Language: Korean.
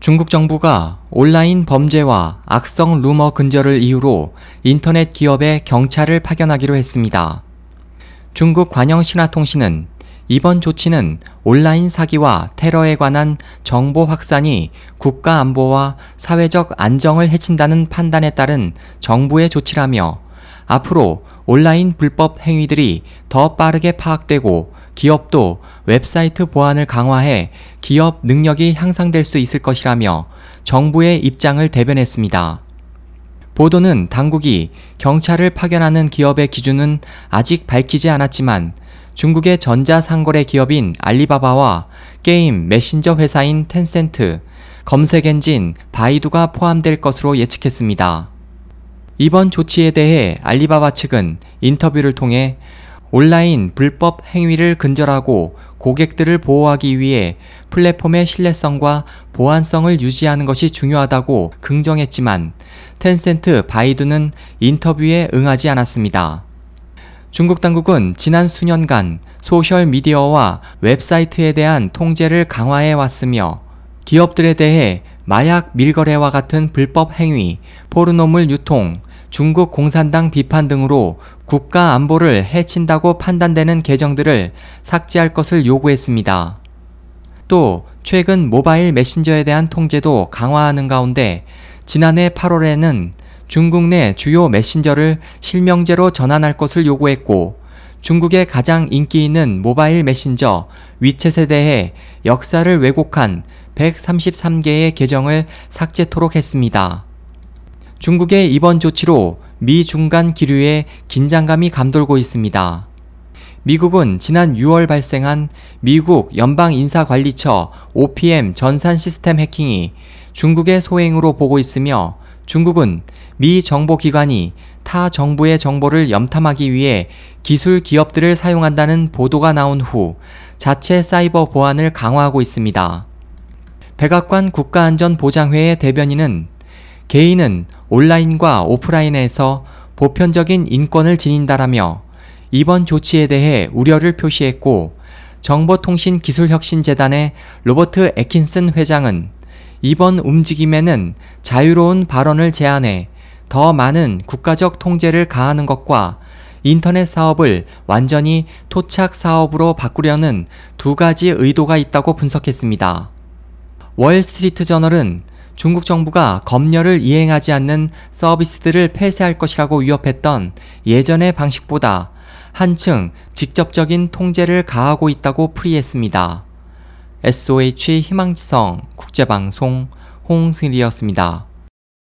중국 정부가 온라인 범죄와 악성 루머 근절을 이유로 인터넷 기업에 경찰을 파견하기로 했습니다. 중국 관영 신화통신은 이번 조치는 온라인 사기와 테러에 관한 정보 확산이 국가 안보와 사회적 안정을 해친다는 판단에 따른 정부의 조치라며 앞으로 온라인 불법 행위들이 더 빠르게 파악되고 기업도 웹사이트 보안을 강화해 기업 능력이 향상될 수 있을 것이라며 정부의 입장을 대변했습니다. 보도는 당국이 경찰을 파견하는 기업의 기준은 아직 밝히지 않았지만 중국의 전자상거래 기업인 알리바바와 게임 메신저 회사인 텐센트, 검색 엔진 바이두가 포함될 것으로 예측했습니다. 이번 조치에 대해 알리바바 측은 인터뷰를 통해 온라인 불법 행위를 근절하고 고객들을 보호하기 위해 플랫폼의 신뢰성과 보안성을 유지하는 것이 중요하다고 긍정했지만 텐센트 바이두는 인터뷰에 응하지 않았습니다. 중국 당국은 지난 수년간 소셜미디어와 웹사이트에 대한 통제를 강화해 왔으며 기업들에 대해 마약 밀거래와 같은 불법 행위, 포르노물 유통, 중국 공산당 비판 등으로 국가 안보를 해친다고 판단되는 계정들을 삭제할 것을 요구했습니다. 또 최근 모바일 메신저에 대한 통제도 강화하는 가운데 지난해 8월에는 중국 내 주요 메신저를 실명제로 전환할 것을 요구했고 중국의 가장 인기 있는 모바일 메신저 위챗에 대해 역사를 왜곡한 133개의 계정을 삭제토록 했습니다. 중국의 이번 조치로 미 중간 기류에 긴장감이 감돌고 있습니다. 미국은 지난 6월 발생한 미국 연방인사관리처 OPM 전산 시스템 해킹이 중국의 소행으로 보고 있으며 중국은 미 정보기관이 타 정부의 정보를 염탐하기 위해 기술 기업들을 사용한다는 보도가 나온 후 자체 사이버 보안을 강화하고 있습니다. 백악관 국가안전보장회의 대변인은 개인은 온라인과 오프라인에서 보편적인 인권을 지닌다라며 이번 조치에 대해 우려를 표시했고 정보통신기술혁신재단의 로버트 에킨슨 회장은 이번 움직임에는 자유로운 발언을 제한해 더 많은 국가적 통제를 가하는 것과 인터넷 사업을 완전히 토착 사업으로 바꾸려는 두 가지 의도가 있다고 분석했습니다. 월스트리트 저널은 중국 정부가 검열을 이행하지 않는 서비스들을 폐쇄할 것이라고 위협했던 예전의 방식보다 한층 직접적인 통제를 가하고 있다고 풀이했습니다. SOH 희망지성 국제방송 홍승일이었습니다.